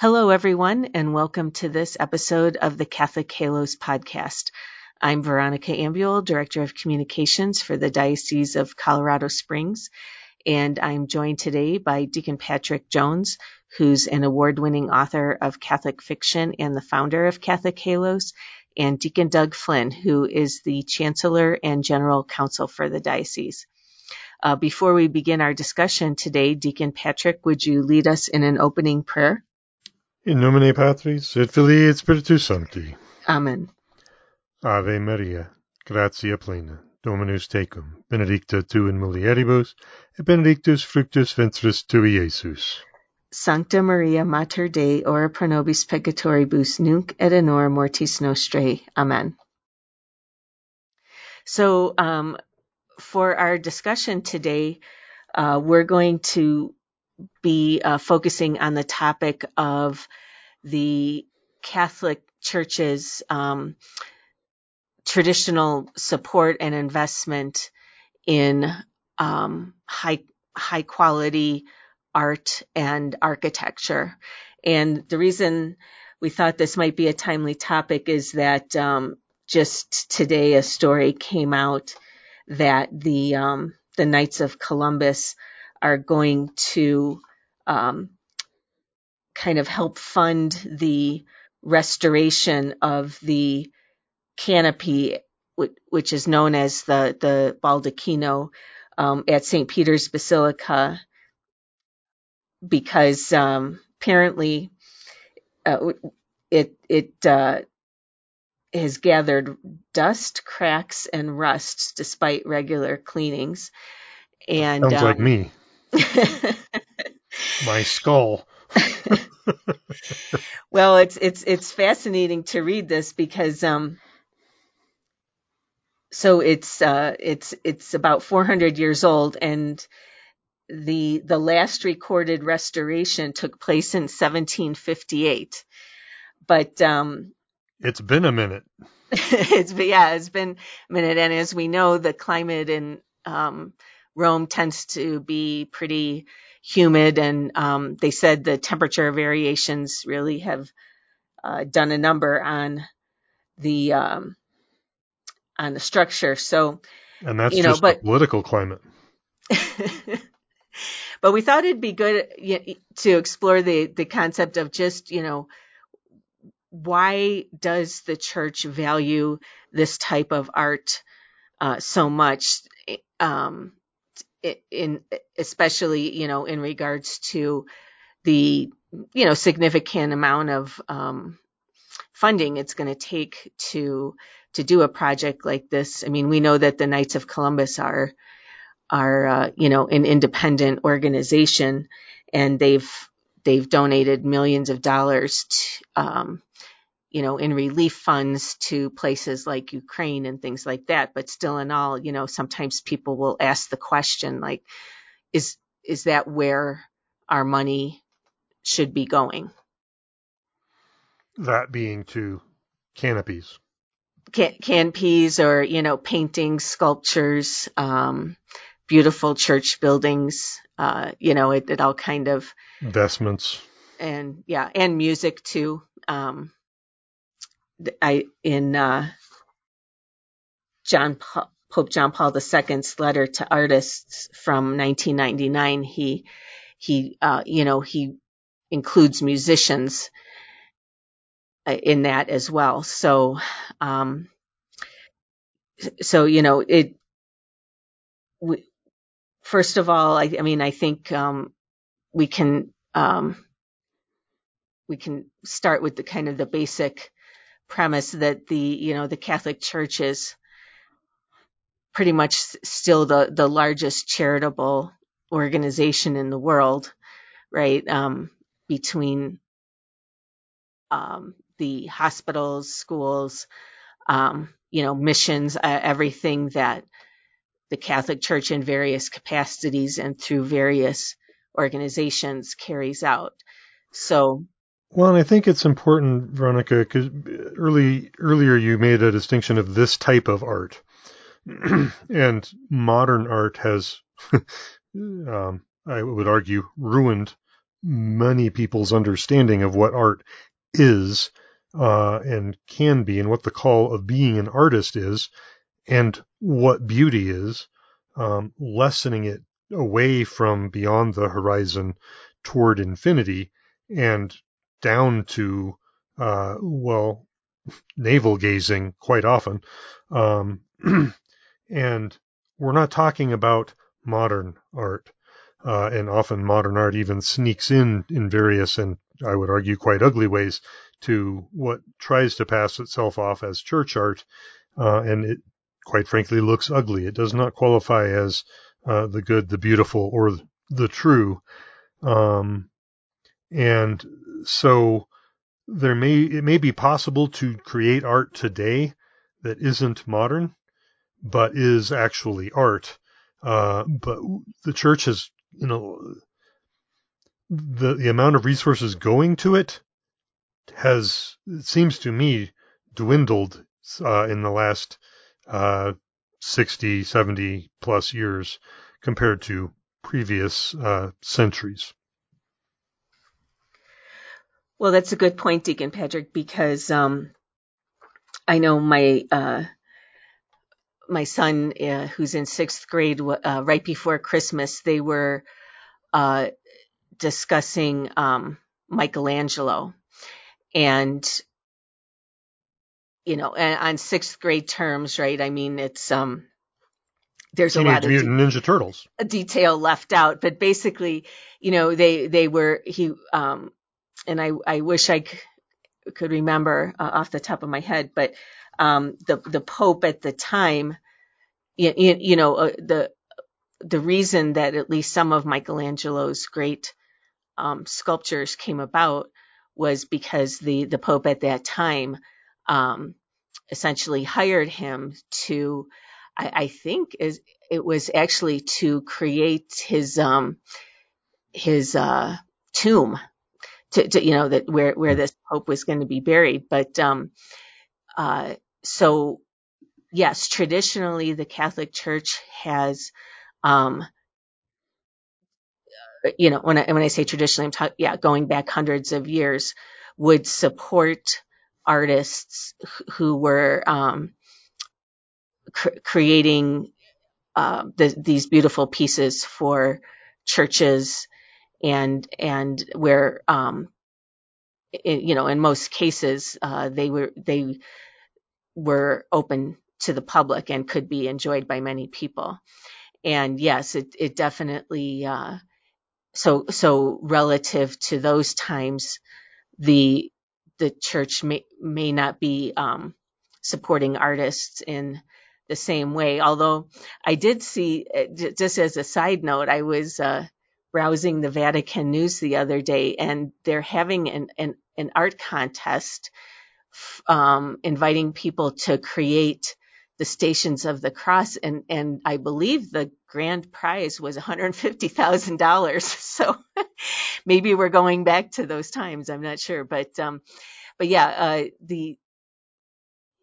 Hello, everyone, and welcome to this episode of the Catholic Halos podcast. I'm Veronica Ambuul, Director of Communications for the Diocese of Colorado Springs, and I'm joined today by Deacon Patrick Jones, who's an award winning author of Catholic fiction and the founder of Catholic Halos, and Deacon Doug Flinn, who is the Chancellor and General Counsel for the Diocese. Uh, before we begin our discussion today, Deacon Patrick, would you lead us in an opening prayer? In nomine Patris et Filii et Spiritus Sancti. Amen. Ave Maria, gratia plena, Dominus tecum, benedicta tu in mulieribus, et benedictus fructus ventris tui, Iesus. Sancta Maria Mater Dei, ora pro nobis peccatoribus, nunc et in hora mortis nostrae. Amen. So, um, for our discussion today, uh, we're going to be uh, focusing on the topic of the Catholic Church's um, traditional support and investment in um, high high quality art and architecture. And the reason we thought this might be a timely topic is that um, just today a story came out that the um, the Knights of Columbus are going to um, kind of help fund the restoration of the canopy, which is known as the the baldacchino um, at St. Peter's Basilica, because um, apparently uh, it it uh, has gathered dust, cracks, and rust despite regular cleanings. And sounds um, like me. My skull. well, it's it's it's fascinating to read this because um so it's uh it's it's about 400 years old and the the last recorded restoration took place in 1758. But um it's been a minute. it's yeah, it's been a minute and as we know the climate in um Rome tends to be pretty humid, and um, they said the temperature variations really have uh, done a number on the um, on the structure. So, and that's you know, just but, the political climate. but we thought it'd be good to explore the the concept of just you know why does the church value this type of art uh, so much um, in especially you know in regards to the you know significant amount of um, funding it's going to take to to do a project like this. I mean, we know that the Knights of Columbus are are uh, you know an independent organization, and they've they've donated millions of dollars to, um, you know, in relief funds to places like Ukraine and things like that. But still in all, you know, sometimes people will ask the question like, is, is that where our money should be going? That being to canopies. Can- canopies or, you know, paintings, sculptures, um, beautiful church buildings, uh, you know, it, it all kind of investments and yeah, and music too. Um, I in uh, John Pope John Paul II's letter to artists from 1999, he he uh, you know he includes musicians uh, in that as well. So um, so you know it. We, first of all, I, I mean I think um, we can um, we can start with the kind of the basic premise that the you know the Catholic Church is pretty much still the the largest charitable organization in the world, right? Um, between um, the hospitals, schools, um, you know, missions, uh, everything that the Catholic Church in various capacities and through various organizations carries out. So well, and I think it's important, Veronica, because early earlier you made a distinction of this type of art, and modern art has, um, I would argue, ruined many people's understanding of what art is uh, and can be, and what the call of being an artist is, and what beauty is, um, lessening it away from beyond the horizon toward infinity and down to, uh, well, navel gazing quite often. Um, and we're not talking about modern art. Uh, and often modern art even sneaks in in various and I would argue quite ugly ways to what tries to pass itself off as church art, uh, and it quite frankly looks ugly. It does not qualify as uh, the good, the beautiful, or the true. Um, and so there may it may be possible to create art today that isn't modern, but is actually art. Uh, but the church has, you know, the the amount of resources going to it has, it seems to me, dwindled uh, in the last uh, 60, 70 plus years compared to previous uh, centuries. Well, that's a good point, Deacon Patrick, because um, I know my uh, my son, uh, who's in sixth grade, uh, right before Christmas, they were uh, discussing um, Michelangelo, and you know, on sixth grade terms, right? I mean, it's um, there's Teenage a lot of Mutant de- Ninja Turtles. detail left out, but basically, you know, they they were he um, and I I wish I c- could remember uh, off the top of my head, but um, the the Pope at the time, you, you, know, uh, the the reason that at least some of Michelangelo's great um, sculptures came about was because the the Pope at that time um, essentially hired him to, I, I think, is it was actually to create his um, his uh, tomb, to, to you know that where where this Pope was going to be buried, but um, uh, so yes, traditionally the Catholic Church has um, you know, when I, when I say traditionally, I'm talking, yeah, going back hundreds of years, would support artists who were um, cr- creating uh, the, these beautiful pieces for churches and and where um, you know in most cases uh, they were they were open to the public and could be enjoyed by many people. And yes it it definitely uh, so so relative to those times the the church may may not be um, supporting artists in the same way. Although i did see just as a side note i was uh, browsing the vatican news the other day and they're having an an, an art contest um, inviting people to create the stations of the cross and and I believe the grand prize was $150,000 so maybe we're going back to those times I'm not sure but um but yeah uh the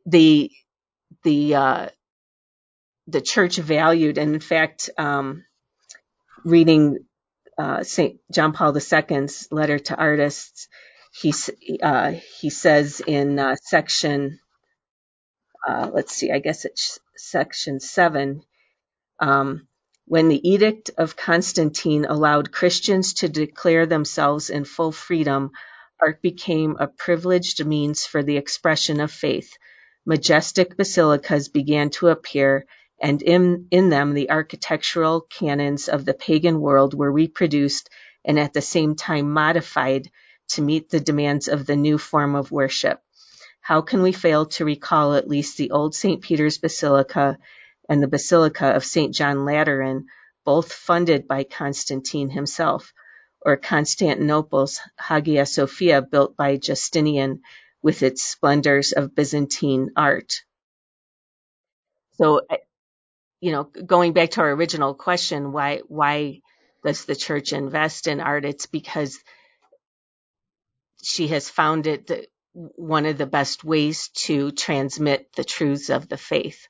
the the uh the church valued and in fact um reading uh St. John Paul II's letter to artists he uh he says in uh, section uh, let's see, I guess it's section seven, um, when the Edict of Constantine allowed Christians to declare themselves in full freedom, art became a privileged means for the expression of faith. Majestic basilicas began to appear, and in, in them the architectural canons of the pagan world were reproduced and at the same time modified to meet the demands of the new form of worship. How can we fail to recall at least the old St. Peter's Basilica and the Basilica of St. John Lateran, both funded by Constantine himself, or Constantinople's Hagia Sophia built by Justinian with its splendors of Byzantine art. So, you know, going back to our original question, why why does the church invest in art? It's because she has found it one of the best ways to transmit the truths of the faith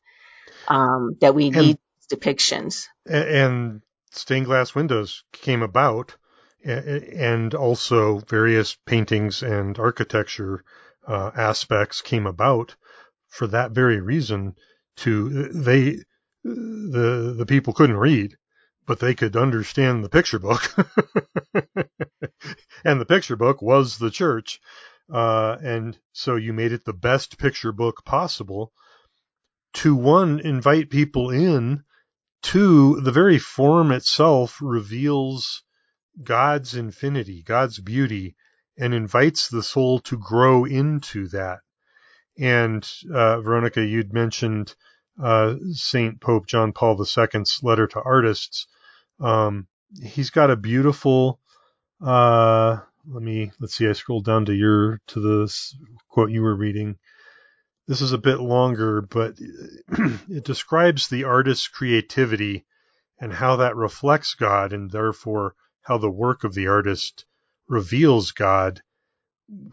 um, that we need depictions. And stained glass windows came about and also various paintings and architecture uh, aspects came about for that very reason. To they the the people couldn't read, but they could understand the picture book, and the picture book was the church, uh, and so you made it the best picture book possible to one invite people in two the very form itself reveals God's infinity, God's beauty, and invites the soul to grow into that. And uh, Veronica, you'd mentioned uh, Saint Pope John Paul II's letter to artists. Um, he's got a beautiful. Uh, let me let's see. I scrolled down to your to the quote you were reading. This is a bit longer, but it describes the artist's creativity and how that reflects God, and therefore how the work of the artist reveals God,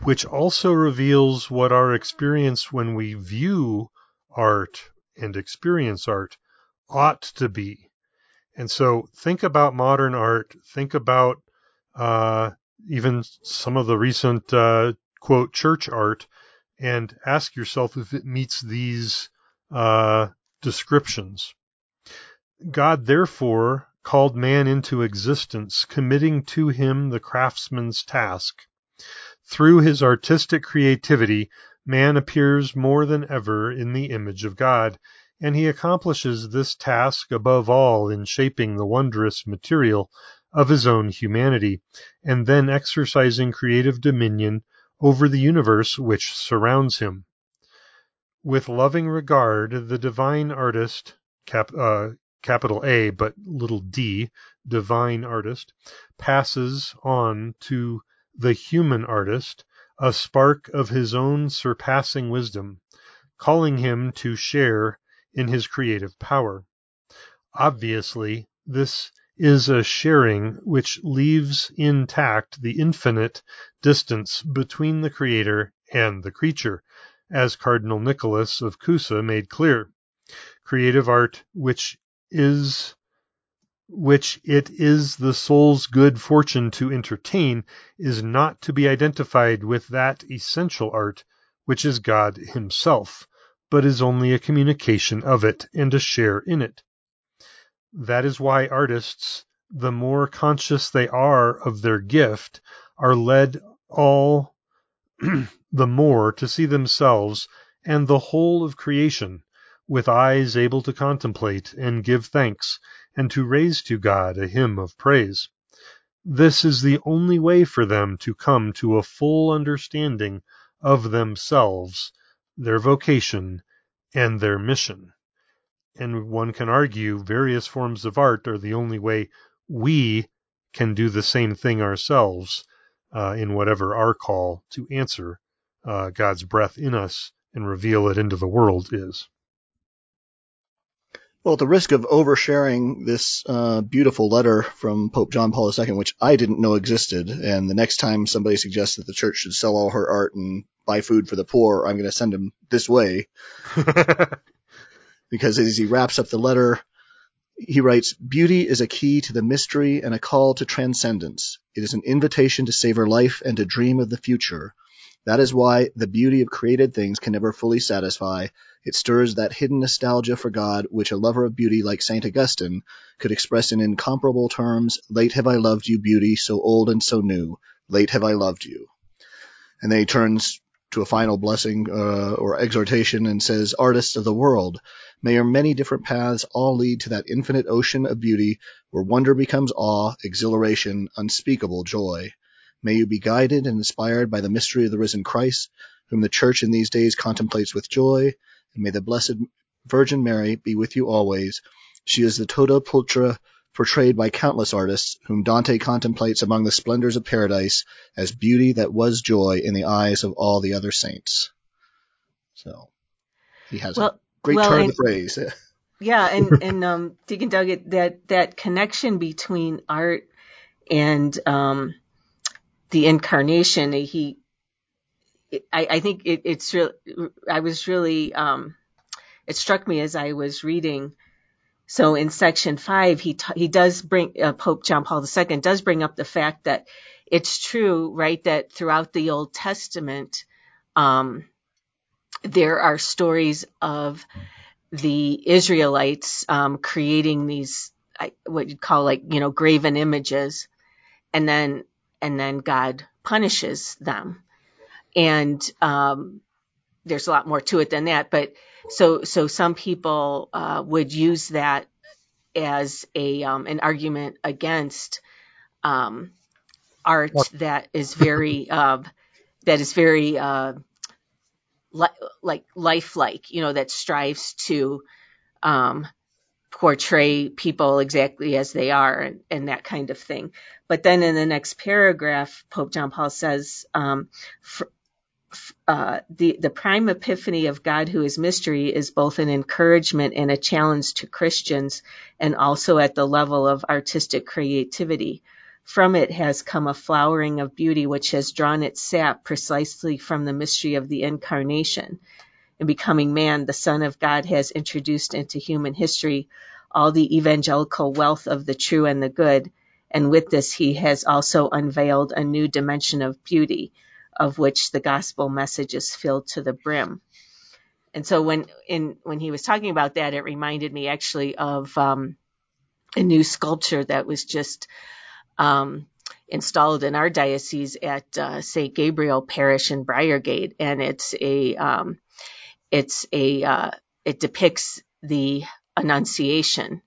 which also reveals what our experience when we view art and experience art ought to be. And so think about modern art, think about uh, even some of the recent uh, quote church art, and ask yourself if it meets these uh, descriptions. God therefore called man into existence, committing to him the craftsman's task. Through his artistic creativity, man appears more than ever in the image of God, and he accomplishes this task above all in shaping the wondrous material of his own humanity, and then exercising creative dominion over the universe which surrounds him. With loving regard, the divine artist, cap, uh, capital A but little d, divine artist, passes on to the human artist a spark of his own surpassing wisdom, calling him to share in his creative power. Obviously, this is a sharing which leaves intact the infinite distance between the creator and the creature, as Cardinal Nicholas of Cusa made clear. Creative art which is which it is the soul's good fortune to entertain is not to be identified with that essential art which is God himself, but is only a communication of it and a share in it. That is why artists, the more conscious they are of their gift, are led all the more to see themselves and the whole of creation with eyes able to contemplate and give thanks, and to raise to God a hymn of praise. This is the only way for them to come to a full understanding of themselves, their vocation, and their mission. And one can argue various forms of art are the only way we can do the same thing ourselves uh, in whatever our call to answer uh, God's breath in us and reveal it into the world is. Well, at the risk of oversharing this uh, beautiful letter from Pope John Paul II, which I didn't know existed, and the next time somebody suggests that the church should sell all her art and buy food for the poor, I'm going to send him this way. because as he wraps up the letter, he writes, Beauty is a key to the mystery and a call to transcendence. It is an invitation to savor life and to dream of the future. That is why the beauty of created things can never fully satisfy. It stirs that hidden nostalgia for God which a lover of beauty like St. Augustine could express in incomparable terms, Late have I loved you, beauty, so old and so new. Late have I loved you. And then he turns to a final blessing uh, or exhortation and says, Artists of the world, may your many different paths all lead to that infinite ocean of beauty where wonder becomes awe, exhilaration, unspeakable joy. May you be guided and inspired by the mystery of the risen Christ, whom the Church in these days contemplates with joy, and may the Blessed Virgin Mary be with you always. She is the Tota Pulchra portrayed by countless artists, whom Dante contemplates among the splendors of paradise as beauty that was joy in the eyes of all the other saints. So he has well, a great well, turn and, of the phrase. yeah, and and um, Deacon Doug, that that connection between art and um, the incarnation, he, I, I think it, it's real. I was really, um, it struck me as I was reading so in section five, he he does bring uh, Pope John Paul II does bring up the fact that it's true, right, that throughout the Old Testament, um, there are stories of the Israelites um, creating these what you'd call like you know graven images, and then and then God punishes them, and um, there's a lot more to it than that. But so so some people uh, would use that as a um, an argument against um, art that is very uh, that is very uh, li- like lifelike, you know, that strives to um, portray people exactly as they are and, and, that kind of thing. But then in the next paragraph, Pope John Paul says, um, uh, the, the prime epiphany of God who is mystery is both an encouragement and a challenge to Christians and also at the level of artistic creativity. From it has come a flowering of beauty which has drawn its sap precisely from the mystery of the incarnation. In becoming man, the Son of God has introduced into human history all the evangelical wealth of the true and the good, and with this he has also unveiled a new dimension of beauty of which the gospel message is filled to the brim. And so when in when he was talking about that, it reminded me actually of um, a new sculpture that was just um, installed in our diocese at uh, St. Gabriel Parish in Briargate, and it's a um, it's a uh, it depicts the Annunciation.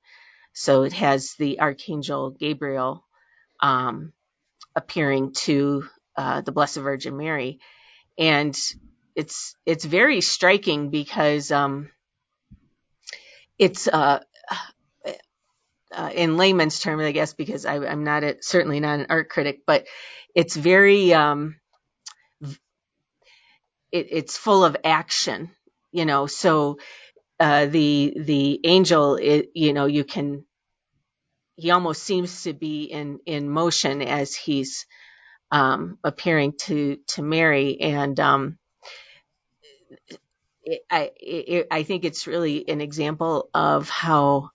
So it has the Archangel Gabriel um, appearing to uh, the Blessed Virgin Mary, and it's it's very striking because um, it's uh, uh, in layman's terms, I guess, because I, am not a, certainly not an art critic, but it's very um, it, it's full of action, you know. So uh, the the angel, it, you know, you can he almost seems to be in in motion as he's um, appearing to to Mary, and um, I I think it's really an example of how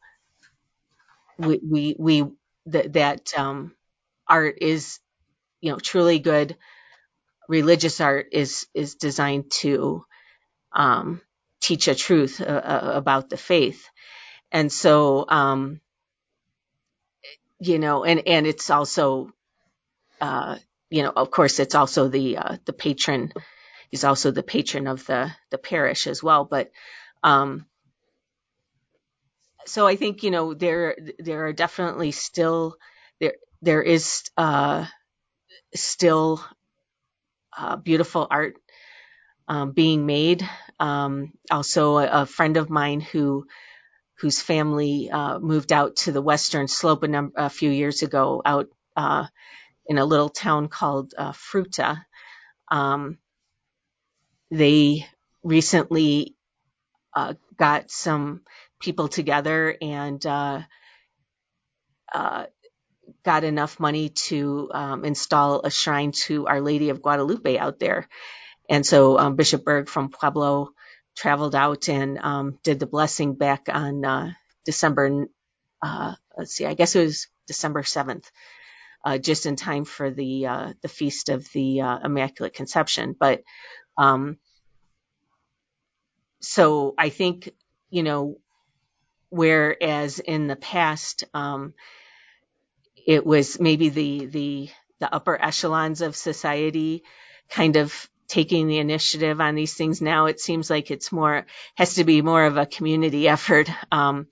we we, we that that um, art is you know truly good. Religious art is is designed to um, teach a truth uh, uh about the faith, and so um, you know, and and it's also uh, you know, of course, it's also the uh, the patron. He's also the patron of the the parish as well. But um, so I think you know there there are definitely still there there is uh, still uh, beautiful art um, being made. Um, also, a, a, friend of mine who whose family uh, moved out to the western slope a, num- a few years ago, out uh, in a little town called uh, Fruita. Um, they recently uh, got some people together and uh, uh, got enough money to um, install a shrine to Our Lady of Guadalupe out there. And so um, Bishop Berg from Pueblo traveled out and um, did the blessing back on uh, December. Uh, let's see, I guess it was December seventh uh, just in time for the uh, the feast of the uh, Immaculate Conception. But um, so I think you know, whereas in the past um, it was maybe the the the upper echelons of society kind of taking the initiative on these things. Now it seems like it's more has to be more of a community effort. Um,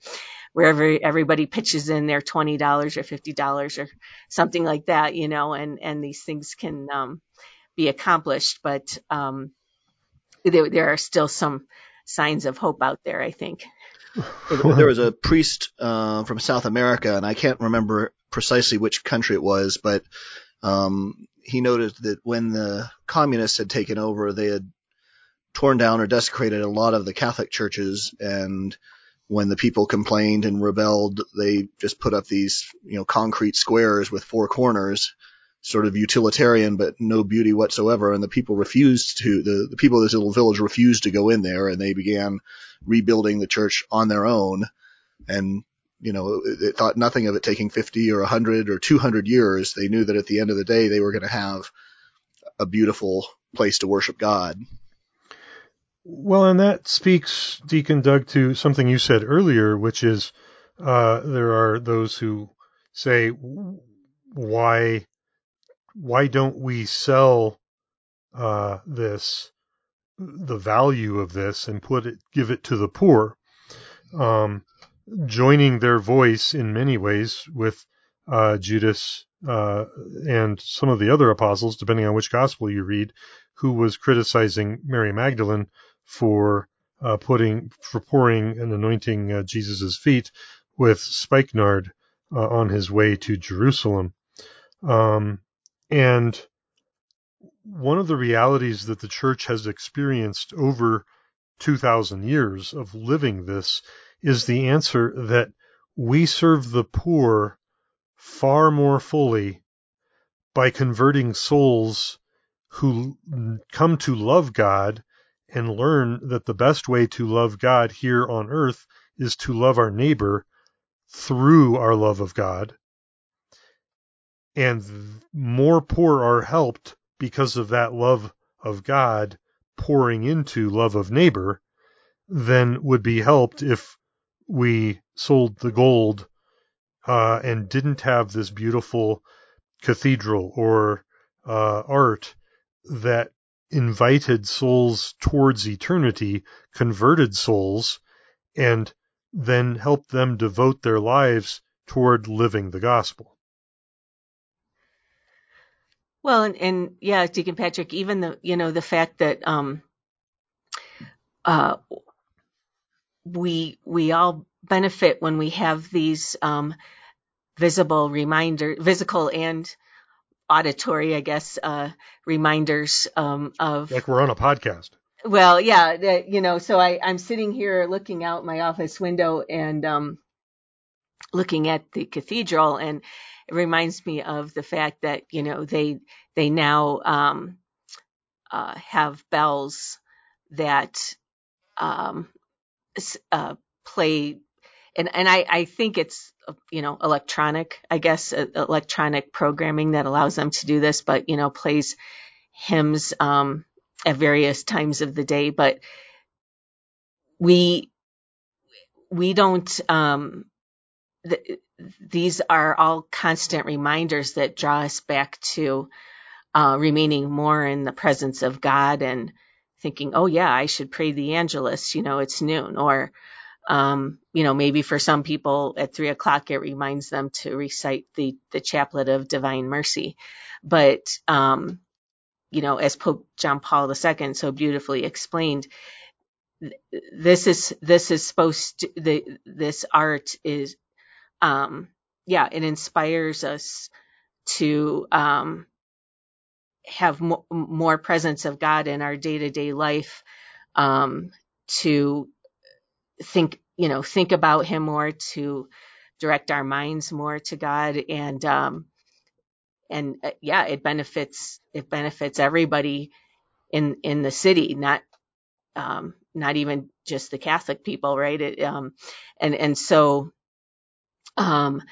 wherever everybody pitches in their $20 or $50 or something like that, you know, and, and these things can, um, be accomplished. But, um, there, there are still some signs of hope out there, I think. there was a priest uh, from South America, and I can't remember precisely which country it was, but um, he noted that when the communists had taken over, they had torn down or desecrated a lot of the Catholic churches, and when the people complained and rebelled, they just put up these, you know, concrete squares with four corners, sort of utilitarian, but no beauty whatsoever. And the people refused to, the, the people of this little village refused to go in there and they began rebuilding the church on their own. And you know, it thought nothing of it taking 50 or 100 or 200 years. They knew that at the end of the day, they were going to have a beautiful place to worship God. Well, and that speaks, Deacon Doug, to something you said earlier, which is uh, there are those who say, why, why don't we sell uh, this, the value of this, and put it, give it to the poor? Um, joining their voice in many ways with uh, Judas uh, and some of the other apostles, depending on which gospel you read, who was criticizing Mary Magdalene for uh, putting for pouring and anointing uh, Jesus's feet with spikenard uh, on his way to Jerusalem. Um, and one of the realities that the church has experienced over 2,000 years of living this is the answer that we serve the poor far more fully by converting souls who come to love God and learn that the best way to love God here on earth is to love our neighbor through our love of God. And more poor are helped because of that love of God pouring into love of neighbor than would be helped if we sold the gold uh, and didn't have this beautiful cathedral or uh, art that invited souls towards eternity, converted souls, and then helped them devote their lives toward living the gospel. Well, and, and yeah, Deacon Patrick, even the you know the fact that um, uh, we we all benefit when we have these um, visible reminder, physical and auditory, I guess, uh, reminders um, of. Like we're on a podcast. Well, yeah, the, you know, so I, I'm sitting here looking out my office window and um, looking at the cathedral, and it reminds me of the fact that you know they they now um, uh, have bells that um, uh, play and and I, I think it's you know electronic I guess uh, electronic programming that allows them to do this but you know plays hymns um, at various times of the day but we we don't um, th- these are all constant reminders that draw us back to uh, remaining more in the presence of God and thinking oh yeah I should pray the Angelus you know it's noon or um, you know, maybe for some people at three o'clock, it reminds them to recite the, the chaplet of divine mercy. But, um, you know, as Pope John Paul II so beautifully explained, this is, this is supposed to, the, this art is, um, yeah, it inspires us to, um, have mo- more presence of God in our day to day life, um, to think you know think about him more to direct our minds more to god. And um and uh, yeah it benefits it benefits everybody in in the city not um not even just the catholic people right? It, um and and so um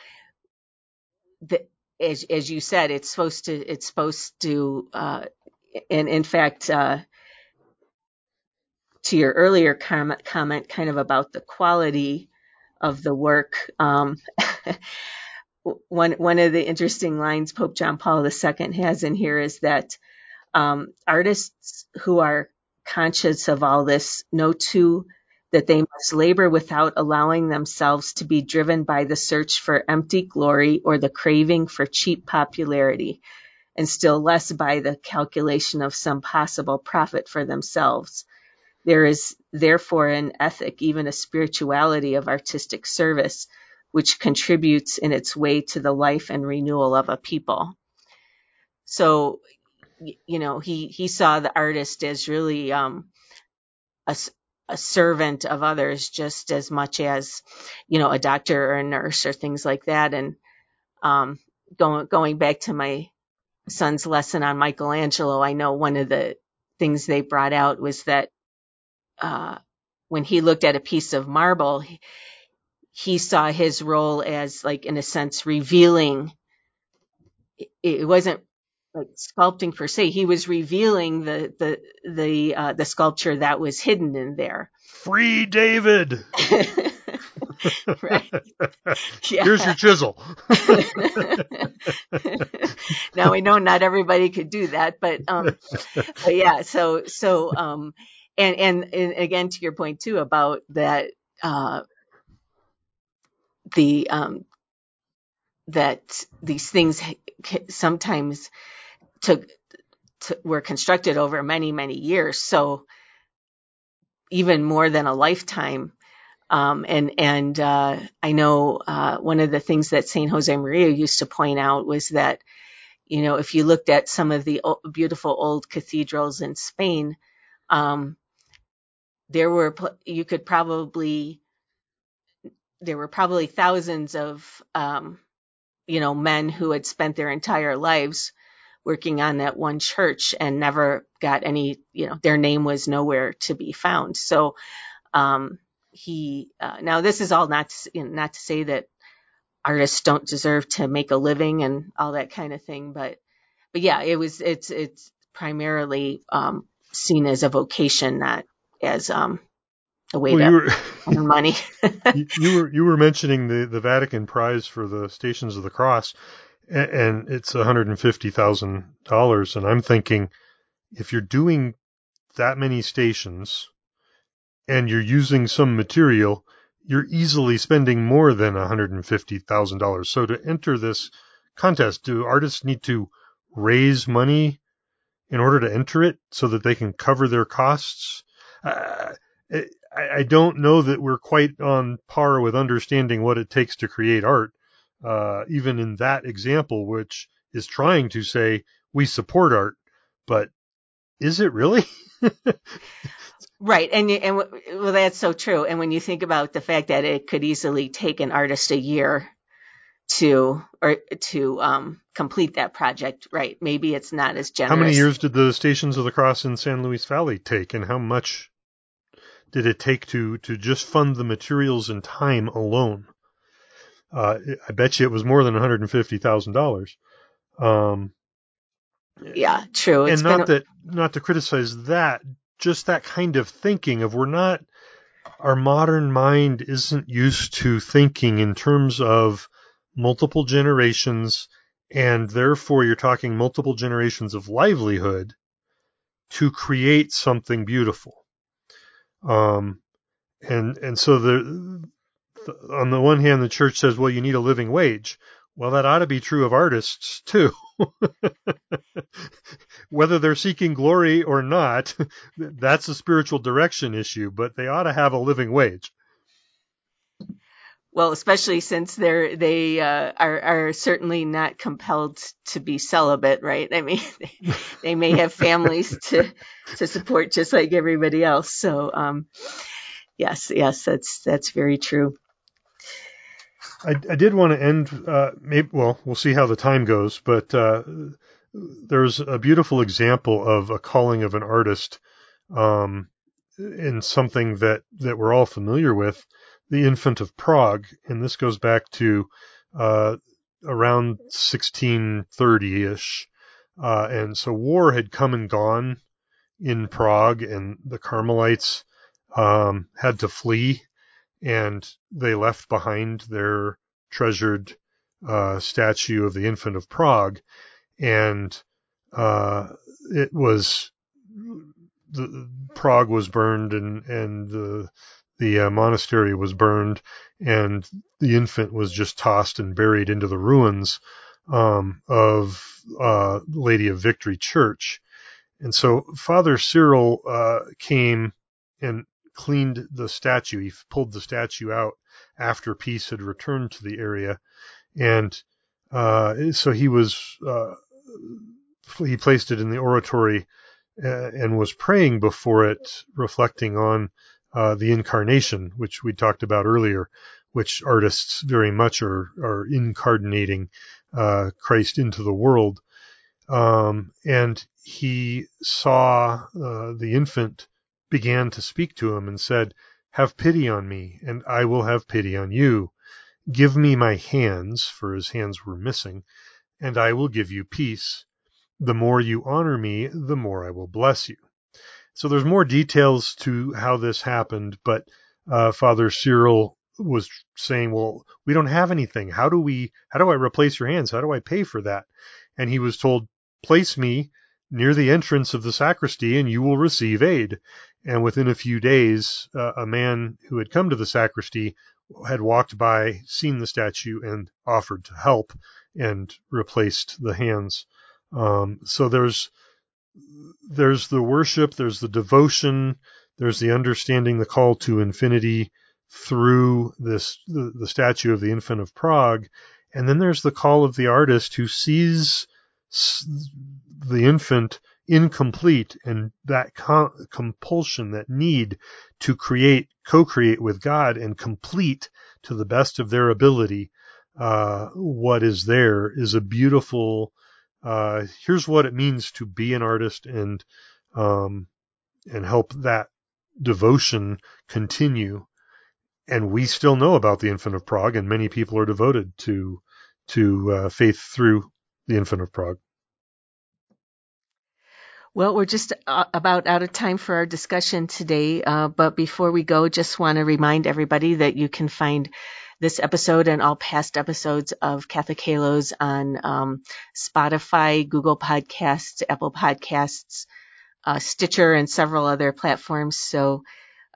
the, as as you said it's supposed to it's supposed to uh and in fact uh to your earlier comment, comment kind of about the quality of the work. Um, one one of the interesting lines Pope John Paul II has in here is that um, artists who are conscious of all this know too that they must labor without allowing themselves to be driven by the search for empty glory or the craving for cheap popularity, and still less by the calculation of some possible profit for themselves. There is therefore an ethic, even a spirituality of artistic service, which contributes in its way to the life and renewal of a people. So, you know, he, he saw the artist as really um, a, a servant of others just as much as, you know, a doctor or a nurse or things like that. And um, going going back to my son's lesson on Michelangelo, I know one of the things they brought out was that uh, when he looked at a piece of marble, he, he saw his role as like in a sense revealing it wasn't like sculpting per se he was revealing the the the uh, the sculpture that was hidden in there. Free david! Right. Yeah. here's your chisel. Now we know not everybody could do that but um but yeah so so um and and, and again to your point too about that uh the um, that these things sometimes took to, were constructed over many many years. So even more than a lifetime. Um, and and uh, I know uh, one of the things that Saint Jose Maria used to point out was that you know if you looked at some of the beautiful old cathedrals in Spain, um, there were you could probably there were probably thousands of um, you know men who had spent their entire lives working on that one church and never got any you know their name was nowhere to be found so um, he uh, now this is all not to, you know, not to say that artists don't deserve to make a living and all that kind of thing but but yeah it was it's it's primarily um, seen as a vocation not as um, a way well, to earn money. you were you were mentioning the the Vatican prize for the Stations of the Cross, and, it's one hundred and I'm thinking, if you're doing that many stations, and you're using some material, you're easily spending more than one hundred and fifty thousand dollars. So to enter this contest, do artists need to raise money in order to enter it so that they can cover their costs? Uh, I, I don't know that we're quite on par with understanding what it takes to create art, uh, even in that example, which is trying to say we support art, but is it really? right, and and well, that's so true. And when you think about the fact that it could easily take an artist a year to or to um, complete that project, right? Maybe it's not as generous. How many years did the Stations of the Cross in San Luis Valley take, and how much did it take to to just fund the materials and time alone? Uh, I bet you it was more than one hundred and fifty thousand um, dollars. Yeah, true. It's and not that not to criticize that, just that kind of thinking of we're not our modern mind isn't used to thinking in terms of multiple generations and therefore you're talking multiple generations of livelihood to create something beautiful. Um, and and so the on the one hand, the church says, well, you need a living wage. Well, that ought to be true of artists too. Whether they're seeking glory or not, that's a spiritual direction issue, but they ought to have a living wage. Well, especially since they're they uh, are are certainly not compelled to be celibate, right? I mean, they, they may have families to to support just like everybody else. So, um, yes, yes, that's that's very true. I, I did want to end. Uh, maybe well, we'll see how the time goes, but uh, there's a beautiful example of a calling of an artist um, in something that that we're all familiar with the Infant of Prague, and this goes back to uh, around 1630 ish. Uh, and so war had come and gone in Prague, and the Carmelites um, had to flee, and they left behind their treasured uh, statue of the Infant of Prague, and uh, it was the Prague was burned, and and the the uh, monastery was burned and the infant was just tossed and buried into the ruins um, of uh, Lady of Victory Church. And so Father Cyril uh, came and cleaned the statue. He pulled the statue out after peace had returned to the area, and uh, so he was uh, he placed it in the oratory uh, and was praying before it, reflecting on uh, the incarnation, which we talked about earlier, which artists very much are are incarnating uh, Christ into the world. Um, and he saw uh, the infant began to speak to him and said, Have pity on me, and I will have pity on you. Give me my hands, for his hands were missing, and I will give you peace. The more you honor me, the more I will bless you. So there's more details to how this happened, but uh, Father Cyril was saying, "Well, we don't have anything. How do we? How do I replace your hands? How do I pay for that?" And he was told, "Place me near the entrance of the sacristy, and you will receive aid." And within a few days, uh, a man who had come to the sacristy had walked by, seen the statue, and offered to help and replaced the hands. Um, so there's there's the worship, there's the devotion, there's the understanding the call to infinity through this the, the statue of the infant of Prague, and then there's the call of the artist who sees the infant incomplete and that com- compulsion, that need to create, co-create with God and complete to the best of their ability uh, what is there is a beautiful. Uh, here's what it means to be an artist and um, and help that devotion continue. And we still know about the Infant of Prague, and many people are devoted to to uh, faith through the Infant of Prague. Well, we're just uh, about out of time for our discussion today. Uh, but before we go, just want to remind everybody that you can find this episode and all past episodes of Catholic Halos on um, Spotify, Google Podcasts, Apple Podcasts, uh, Stitcher, and several other platforms. So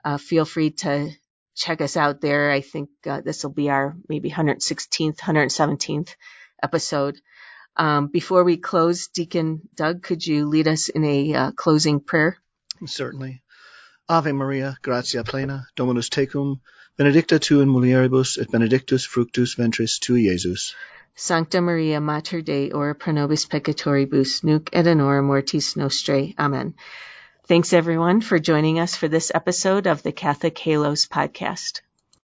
uh, feel free to check us out there. I think uh, this will be our maybe 116th, 117th episode. Um, before we close, Deacon Doug, could you lead us in a uh, closing prayer? Certainly. Ave Maria, gratia plena, Dominus tecum, benedicta tu in mulieribus, et benedictus fructus ventris tui, Iesus. Sancta Maria, Mater Dei, ora pro nobis peccatoribus, nunc et in hora mortis nostrae. Amen. Thanks everyone for joining us for this episode of the Catholic Halos podcast.